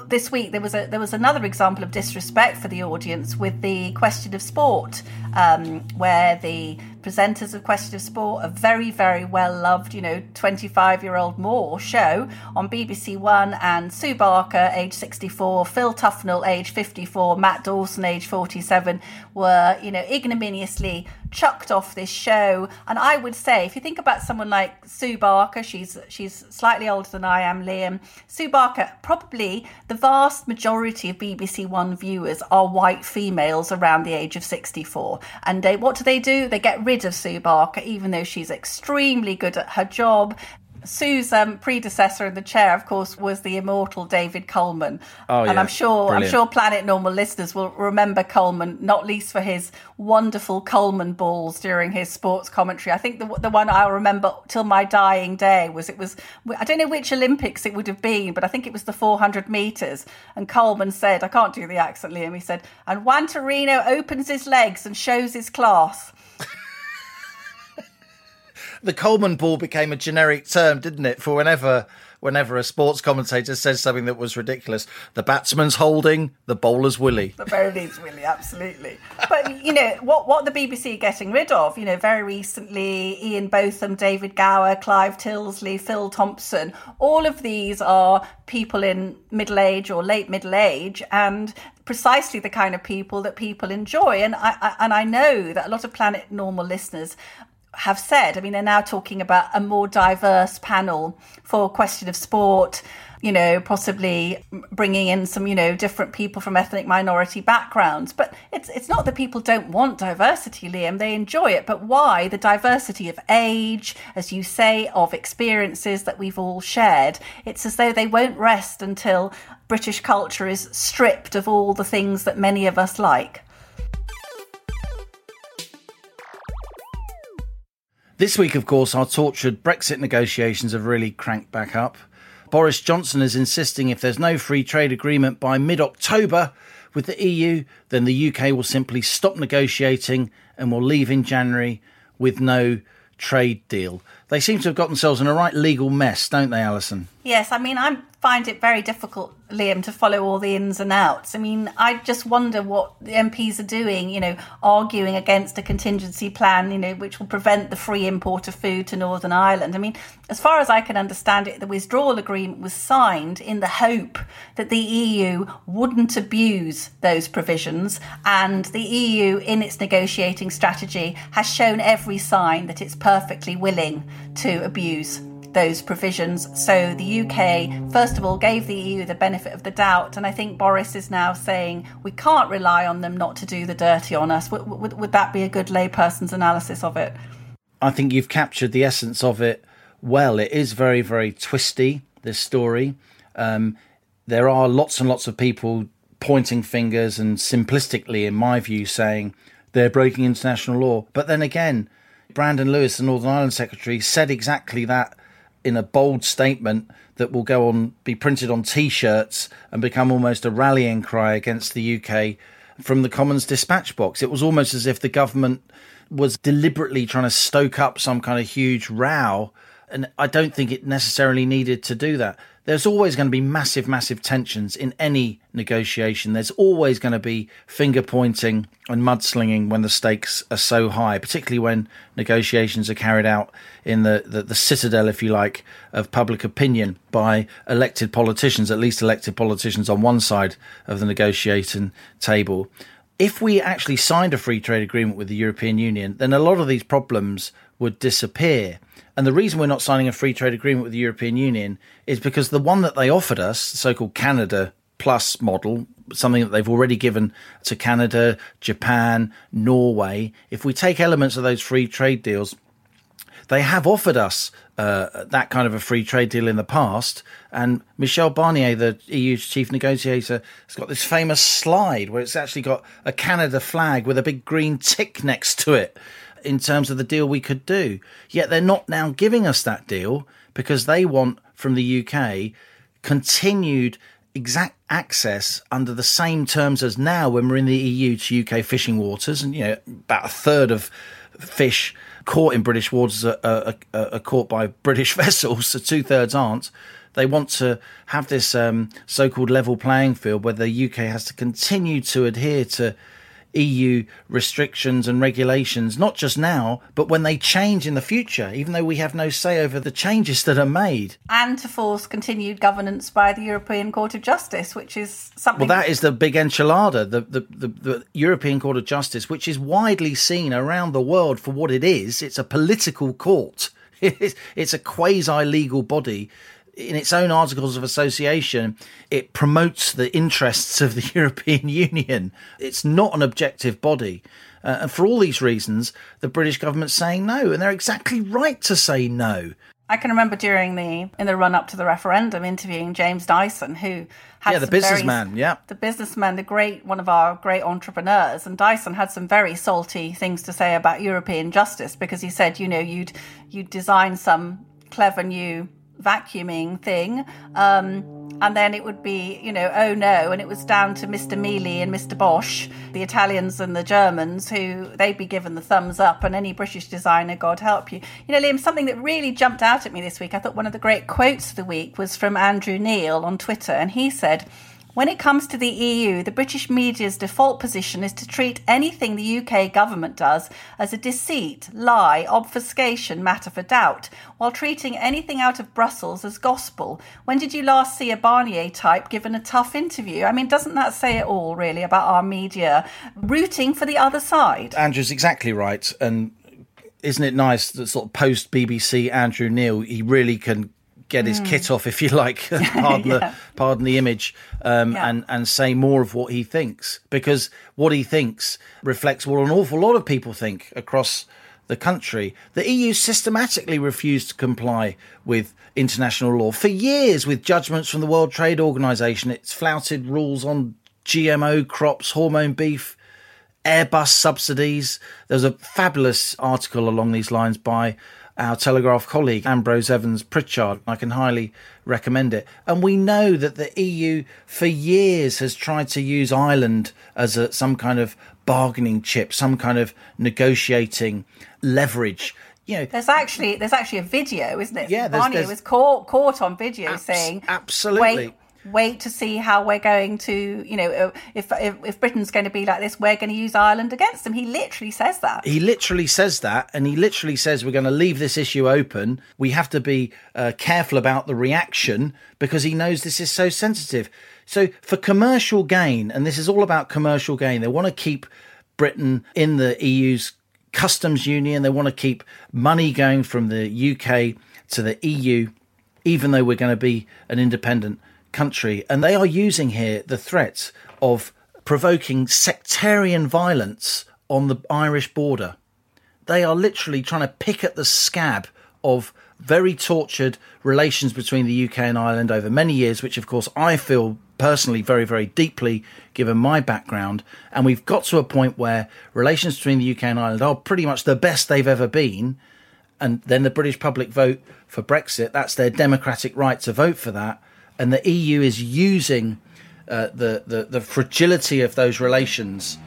this week there was a there was another example of disrespect for the audience with the question of sport, um, where the presenters of Question of Sport, a very, very well loved, you know, 25 year old more show on BBC One, and Sue Barker, age 64, Phil Tufnell, age 54, Matt Dawson, age 47, were, you know, ignominiously chucked off this show. And I would say, if you think about someone like Sue Barker, she's she's slightly older than I am, Liam. Sue Barker, probably the vast majority of BBC One viewers are white females around the age of 64. And they, what do they do? They get rid of Sue Barker, even though she's extremely good at her job Sue's um, predecessor in the chair, of course, was the immortal David Coleman. Oh, and yeah. I'm sure Brilliant. I'm sure Planet Normal listeners will remember Coleman, not least for his wonderful Coleman balls during his sports commentary. I think the the one I'll remember till my dying day was it was I don't know which Olympics it would have been, but I think it was the 400 meters. And Coleman said, I can't do the accent, Liam. He said, and Juantorena opens his legs and shows his class. The Coleman ball became a generic term, didn't it? For whenever whenever a sports commentator says something that was ridiculous, the batsman's holding, the bowler's willy. The least, really, absolutely. But you know what? What the BBC are getting rid of? You know, very recently, Ian Botham, David Gower, Clive Tyldesley, Phil Thompson. All of these are people in middle age or late middle age, and precisely the kind of people that people enjoy. And I, I and I know that a lot of Planet Normal listeners have said. I mean, they're now talking about a more diverse panel for question of sport. You know, possibly bringing in some, you know, different people from ethnic minority backgrounds. But it's it's not that people don't want diversity, Liam. They enjoy it. But why the diversity of age, as you say, of experiences that we've all shared? It's as though they won't rest until British culture is stripped of all the things that many of us like. This week, of course, our tortured Brexit negotiations have really cranked back up. Boris Johnson is insisting if there's no free trade agreement by mid October with the EU, then the UK will simply stop negotiating and will leave in January with no trade deal. They seem to have got themselves in a right legal mess, don't they, Allison? Yes, I mean, I find it very difficult, Liam, to follow all the ins and outs. I mean, I just wonder what the MPs are doing, you know, arguing against a contingency plan, you know, which will prevent the free import of food to Northern Ireland. I mean, as far as I can understand it, the withdrawal agreement was signed in the hope that the EU wouldn't abuse those provisions. And the EU, in its negotiating strategy, has shown every sign that it's perfectly willing to abuse those provisions. So the UK, first of all, gave the EU the benefit of the doubt, and I think Boris is now saying we can't rely on them not to do the dirty on us. Would, would, would that be a good layperson's analysis of it? I think you've captured the essence of it well. It is very, very twisty, this story. Um, there are lots and lots of people pointing fingers and simplistically, in my view, saying they're breaking international law. But then again, Brandon Lewis, the Northern Ireland Secretary, said exactly that in a bold statement that will go on, be printed on t shirts and become almost a rallying cry against the UK from the Commons dispatch box. It was almost as if the government was deliberately trying to stoke up some kind of huge row. And I don't think it necessarily needed to do that. There's always going to be massive, massive tensions in any negotiation. There's always going to be finger pointing and mudslinging when the stakes are so high, particularly when negotiations are carried out in the, the, the citadel, if you like, of public opinion by elected politicians, at least elected politicians on one side of the negotiating table if we actually signed a free trade agreement with the European Union, then a lot of these problems would disappear. And the reason we're not signing a free trade agreement with the European Union is because the one that they offered us, the so called Canada Plus model, something that they've already given to Canada, Japan, Norway, if we take elements of those free trade deals, they have offered us uh, that kind of a free trade deal in the past. And Michel Barnier, the EU's chief negotiator, has got this famous slide where it's actually got a Canada flag with a big green tick next to it in terms of the deal we could do. Yet they're not now giving us that deal because they want from the UK continued exact access under the same terms as now when we're in the EU to UK fishing waters. And, you know, about a third of fish caught in British waters are, are, are, caught by British vessels, so two thirds aren't. They want to have this um, so called level playing field where the UK has to continue to adhere to EU restrictions and regulations, not just now, but when they change in the future, even though we have no say over the changes that are made. And to force continued governance by the European Court of Justice, which is something. Well, that is the big enchilada, the, the, the, the European Court of Justice, which is widely seen around the world for what it is. It's a political court, it's a quasi legal body in its own articles of association, it promotes the interests of the European Union. It's not an objective body. Uh, and for all these reasons, the British government's saying no, and they're exactly right to say no. I can remember during the in the run up to the referendum interviewing James Dyson, who had yeah, the some very- businessman. Yeah, the businessman, the great one of our great entrepreneurs, and Dyson had some very salty things to say about European justice because he said, you know, you'd you'd design some clever new vacuuming thing, um, and then it would be, you know, oh no, and it was down to Mr. Miele and Mr. Bosch, the Italians and the Germans, who they'd be given the thumbs up, and any British designer, God help you. You know, Liam, something that really jumped out at me this week. I thought one of the great quotes of the week was from Andrew Neil on Twitter, and he said. When it comes to the EU, the British media's default position is to treat anything the UK government does as a deceit, lie, obfuscation matter for doubt, while treating anything out of Brussels as gospel. When did you last see a Barnier type given a tough interview? I mean, doesn't that say it all, really, about our media rooting for the other side? Andrew's exactly right, and isn't it nice that sort of post BBC Andrew Neil, he really can get his kit off, if you like, pardon the pardon the image, um, Yeah. and and say more of what he thinks because what he thinks reflects what an awful lot of people think across the country. The EU systematically refused to comply with international law for years, with judgments from the World Trade Organization. It's flouted rules on GMO crops, hormone beef. Airbus subsidies. There's a fabulous article along these lines by our Telegraph colleague Ambrose Evans Pritchard. I can highly recommend it. And we know that the EU for years has tried to use Ireland as a, some kind of bargaining chip, some kind of negotiating leverage. You know, There's actually there's actually a video, isn't it? Yeah, there's- Barnier was caught caught on video Abs- saying, absolutely. wait, wait to see how we're going to, you know, uh, if if, if Britain's going to be like this, we're going to use Ireland against them." He literally says that. he literally says that, and he literally says we're going to leave this issue open. We have to be uh, careful about the reaction because he knows this is so sensitive. So, for commercial gain, and this is all about commercial gain, they want to keep Britain in the EU's customs union. They want to keep money going from the UK to the EU, even though we're going to be an independent country. And they are using here the threat of provoking sectarian violence on the Irish border. They are literally trying to pick at the scab of very tortured relations between the UK and Ireland over many years, which, of course, I feel personally very, very deeply given my background. And we've got to a point where relations between the UK and Ireland are pretty much the best they've ever been. And then the British public vote for Brexit. That's their democratic right to vote for that. And the EU is using uh, the, the the fragility of those relations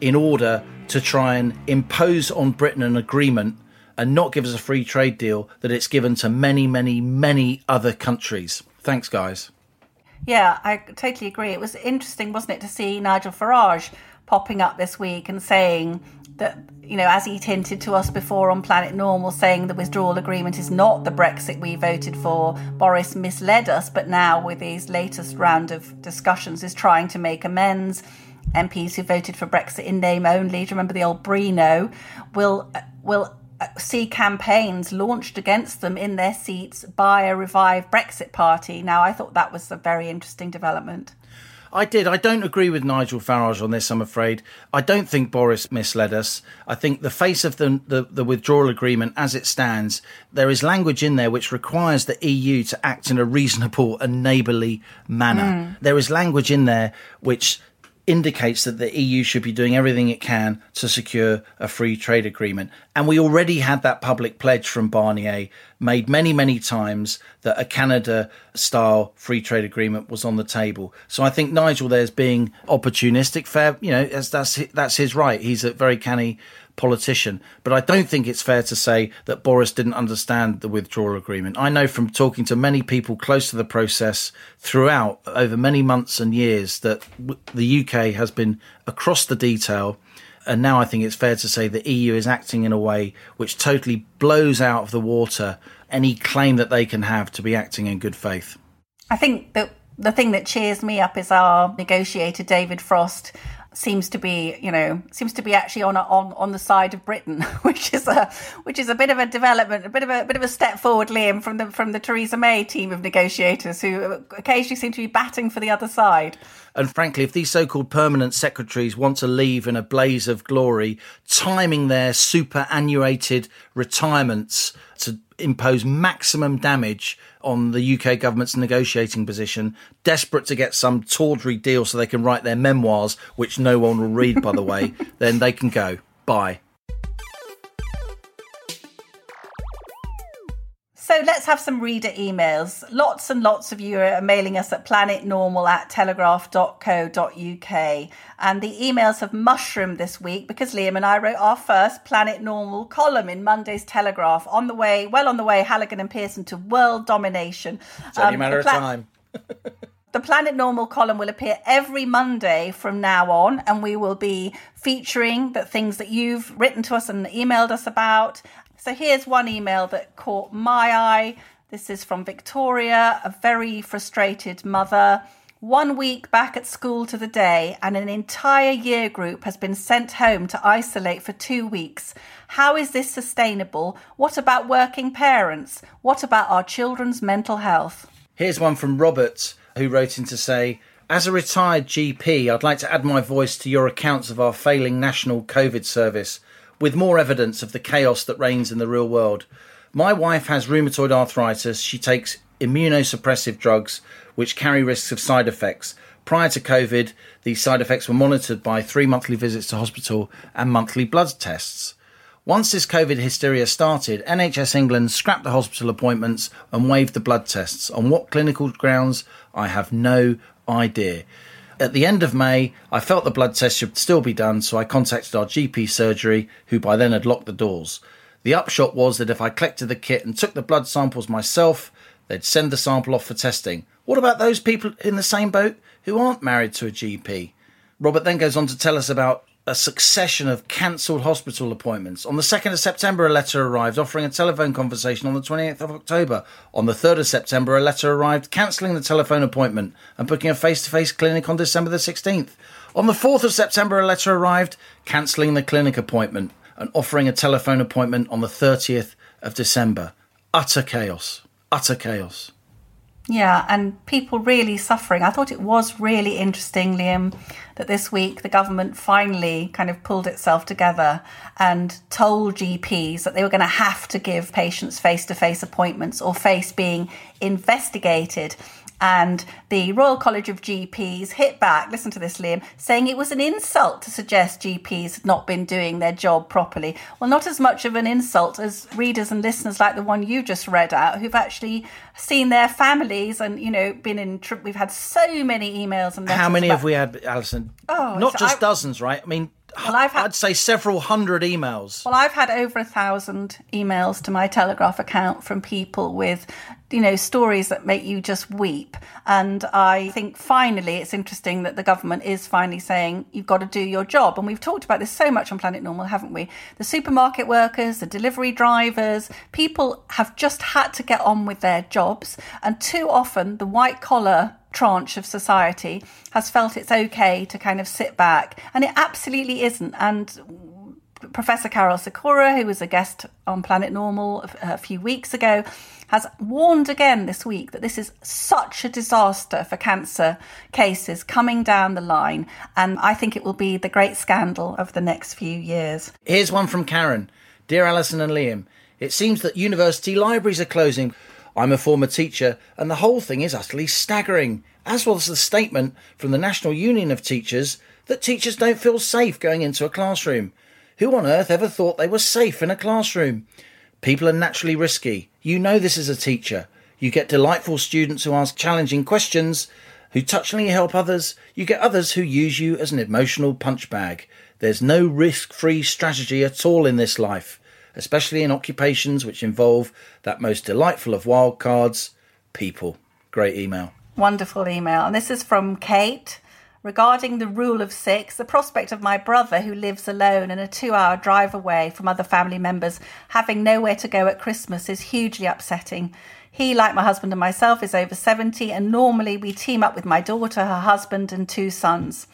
in order to try and impose on Britain an agreement and not give us a free trade deal that it's given to many, many, many other countries. Thanks, guys. Yeah, I totally agree. It was interesting, wasn't it, to see Nigel Farage popping up this week and saying that, you know, as he hinted to us before on Planet Normal, saying the withdrawal agreement is not the Brexit we voted for. Boris misled us, but now with his latest round of discussions is trying to make amends. MPs who voted for Brexit in name only, do you remember the old Brino, will will uh, see campaigns launched against them in their seats by a revived Brexit party. Now, I thought that was a very interesting development. I did. I don't agree with Nigel Farage on this, I'm afraid. I don't think Boris misled us. I think the face of the, the, the withdrawal agreement as it stands, there is language in there which requires the EU to act in a reasonable and neighbourly manner. Hmm. There is language in there which indicates that the EU should be doing everything it can to secure a free trade agreement. And we already had that public pledge from Barnier made many, many times that a Canada style free trade agreement was on the table. So I think Nigel there's being opportunistic, fair, you know, that's, that's, that's his right. He's a very canny politician. But I don't think it's fair to say that Boris didn't understand the withdrawal agreement. I know from talking to many people close to the process throughout over many months and years that the UK has been across the detail. And now I think it's fair to say the EU is acting in a way which totally blows out of the water any claim that they can have to be acting in good faith. I think that the thing that cheers me up is our negotiator David Frost seems to be, you know, seems to be actually on a, on on the side of Britain, which is a which is a bit of a development, a bit of a, bit of a step forward, Liam, from the from the Theresa May team of negotiators who occasionally seem to be batting for the other side. And frankly, if these so called permanent secretaries want to leave in a blaze of glory, timing their superannuated retirements to impose maximum damage on the UK government's negotiating position, desperate to get some tawdry deal so they can write their memoirs, which no one will read, by the way, then they can go. Bye. So let's have some reader emails. Lots and lots of you are mailing us at planetnormal at telegraph.co.uk. And the emails have mushroomed this week because Liam and I wrote our first Planet Normal column in Monday's Telegraph on the way, well on the way, Halligan and Pearson to world domination. It's only a um, matter the of time. The Planet Normal column will appear every Monday from now on, and we will be featuring the things that you've written to us and emailed us about. So here's one email that caught my eye. This is from Victoria, a very frustrated mother. One week back at school to the day, and an entire year group has been sent home to isolate for two weeks. How is this sustainable? What about working parents? What about our children's mental health? Here's one from Robert, who wrote in to say, as a retired GP, I'd like to add my voice to your accounts of our failing national COVID service with more evidence of the chaos that reigns in the real world. My wife has rheumatoid arthritis. She takes immunosuppressive drugs which carry risks of side effects. Prior to COVID, these side effects were monitored by three monthly visits to hospital and monthly blood tests. Once this COVID hysteria started, NHS England scrapped the hospital appointments and waived the blood tests. On what clinical grounds, I have no idea. At the end of May, I felt the blood test should still be done, so I contacted our GP surgery, who by then had locked the doors. The upshot was that if I collected the kit and took the blood samples myself, they'd send the sample off for testing. What about those people in the same boat who aren't married to a GP? Robert then goes on to tell us about a succession of cancelled hospital appointments. On the 2nd of September, a letter arrived offering a telephone conversation on the 28th of October. On the 3rd of September, a letter arrived cancelling the telephone appointment and booking a face to face clinic on December the 16th. On the 4th of September, a letter arrived cancelling the clinic appointment and offering a telephone appointment on the 30th of December. Utter chaos. Utter chaos. Yeah, and people really suffering. I thought it was really interesting, Liam, that this week the government finally kind of pulled itself together and told GPs that they were going to have to give patients face to face appointments or face being investigated. And the Royal College of GPs hit back, listen to this, Liam, saying it was an insult to suggest GPs had not been doing their job properly. Well, not as much of an insult as readers and listeners like the one you just read out, who've actually seen their families and, you know, been in. Tri- we've had so many emails and How many about- have we had, Allison? Oh, Not so just I- dozens, right? I mean, Well, I've had- I'd say several hundred emails. Well, I've had over a thousand emails to my Telegraph account from people with, you know, stories that make you just weep. And I think finally it's interesting that the government is finally saying you've got to do your job. And we've talked about this so much on Planet Normal, haven't we? The supermarket workers, the delivery drivers, people have just had to get on with their jobs. And too often the white collar tranche of society has felt it's okay to kind of sit back. And it absolutely isn't. And Professor Karol Sikora, who was a guest on Planet Normal a, few weeks ago, has warned again this week that this is such a disaster for cancer cases coming down the line. And I think it will be the great scandal of the next few years. Here's one from Karen. Dear Allison and Liam, it seems that university libraries are closing. I'm a former teacher, and the whole thing is utterly staggering, as was the statement from the National Union of Teachers that teachers don't feel safe going into a classroom. Who on earth ever thought they were safe in a classroom? People are naturally risky. You know this as a teacher. You get delightful students who ask challenging questions, who touchingly help others. You get others who use you as an emotional punch bag. There's no risk free strategy at all in this life, especially in occupations which involve that most delightful of wild cards people. Great email. Wonderful email. And this is from Kate. Regarding the rule of six, the prospect of my brother, who lives alone and a two hour drive away from other family members, having nowhere to go at Christmas is hugely upsetting. He, like my husband and myself, is over 70, and normally we team up with my daughter, her husband, and two sons.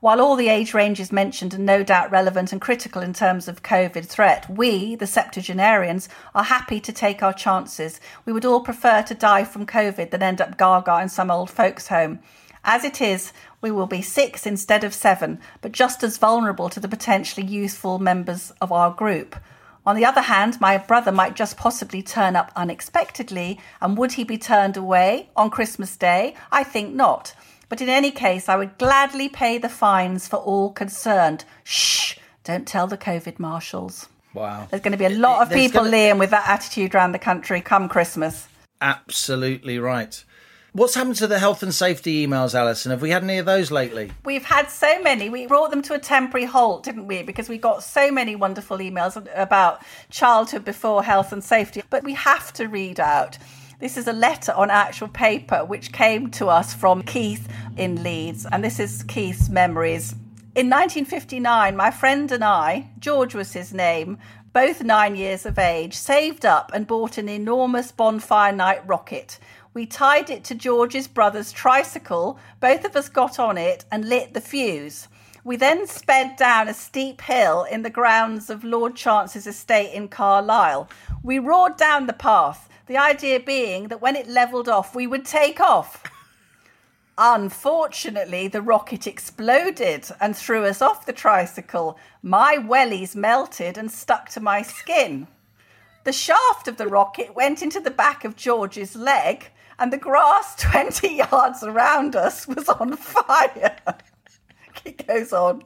While all the age ranges mentioned are no doubt relevant and critical in terms of COVID threat, we, the septuagenarians, are happy to take our chances. We would all prefer to die from COVID than end up gaga in some old folks' home. As it is, we will be six instead of seven, but just as vulnerable to the potentially youthful members of our group. On the other hand, my brother might just possibly turn up unexpectedly, and would he be turned away on Christmas Day? I think not. But in any case, I would gladly pay the fines for all concerned. Shh, don't tell the COVID marshals. Wow. There's going to be a lot of There's people, gonna- Liam, with that attitude around the country come Christmas. Absolutely right. What's happened to the health and safety emails, Allison? Have we had any of those lately? We've had so many. We brought them to a temporary halt, didn't we? Because we got so many wonderful emails about childhood before health and safety. But we have to read out. This is a letter on actual paper which came to us from Keith in Leeds. And this is Keith's memories. In 1959, my friend and I, George was his name, both nine years of age, saved up and bought an enormous bonfire night rocket. We tied it to George's brother's tricycle. Both of us got on it and lit the fuse. We then sped down a steep hill in the grounds of Lord Chance's estate in Carlisle. We roared down the path, the idea being that when it levelled off, we would take off. Unfortunately, the rocket exploded and threw us off the tricycle. My wellies melted and stuck to my skin. The shaft of the rocket went into the back of George's leg, and the grass 20 yards around us was on fire. he goes on.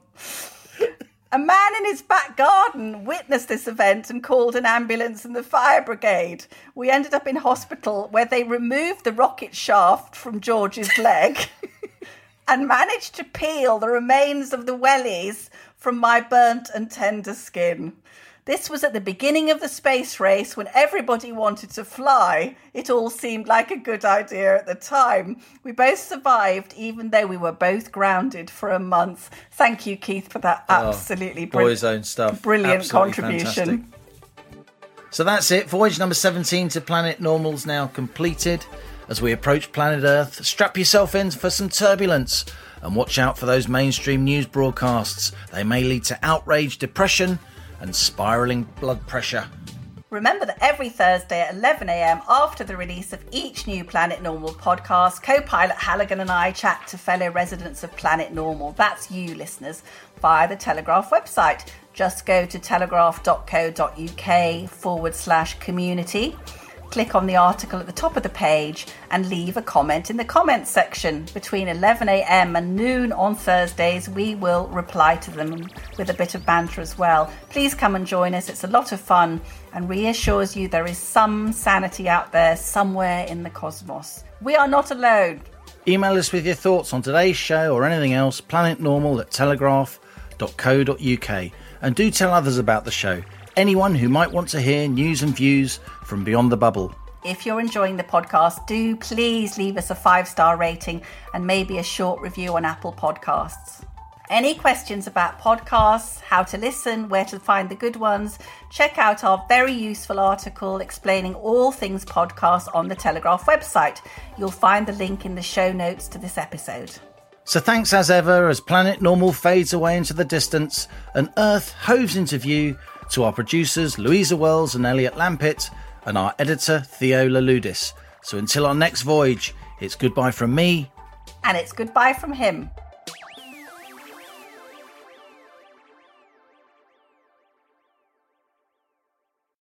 A man in his back garden witnessed this event and called an ambulance and the fire brigade. We ended up in hospital where they removed the rocket shaft from George's leg and managed to peel the remains of the wellies from my burnt and tender skin. This was at the beginning of the space race when everybody wanted to fly. It all seemed like a good idea at the time. We both survived, even though we were both grounded for a month. Thank you, Keith, for that oh, absolutely Oh, Boys' own stuff. brilliant Absolutely contribution. fantastic. So that's it. Voyage number 17 to Planet Normal's now completed. As we approach planet Earth, strap yourself in for some turbulence and watch out for those mainstream news broadcasts. They may lead to outrage, depression, and spiraling blood pressure. Remember that every Thursday at 11am after the release of each new Planet Normal podcast, co pilot Halligan and I chat to fellow residents of Planet Normal. That's you, listeners, via the Telegraph website. Just go to telegraph.co.uk forward slash community. Click on the article at the top of the page and leave a comment in the comments section. Between 11am and noon on Thursdays, we will reply to them with a bit of banter as well. Please come and join us, it's a lot of fun and reassures you there is some sanity out there somewhere in the cosmos. We are not alone. Email us with your thoughts on today's show or anything else, planetnormal at telegraph.co.uk. And do tell others about the show. Anyone who might want to hear news and views from beyond the bubble. If you're enjoying the podcast, do please leave us a five star rating and maybe a short review on Apple Podcasts. Any questions about podcasts, how to listen, where to find the good ones, check out our very useful article explaining all things podcasts on the Telegraph website. You'll find the link in the show notes to this episode. So thanks as ever as Planet Normal fades away into the distance and Earth hoves into view to our producers Louisa Wells and Elliot Lampitt and our editor Theo Laludis. So until our next voyage, it's goodbye from me And it's goodbye from him.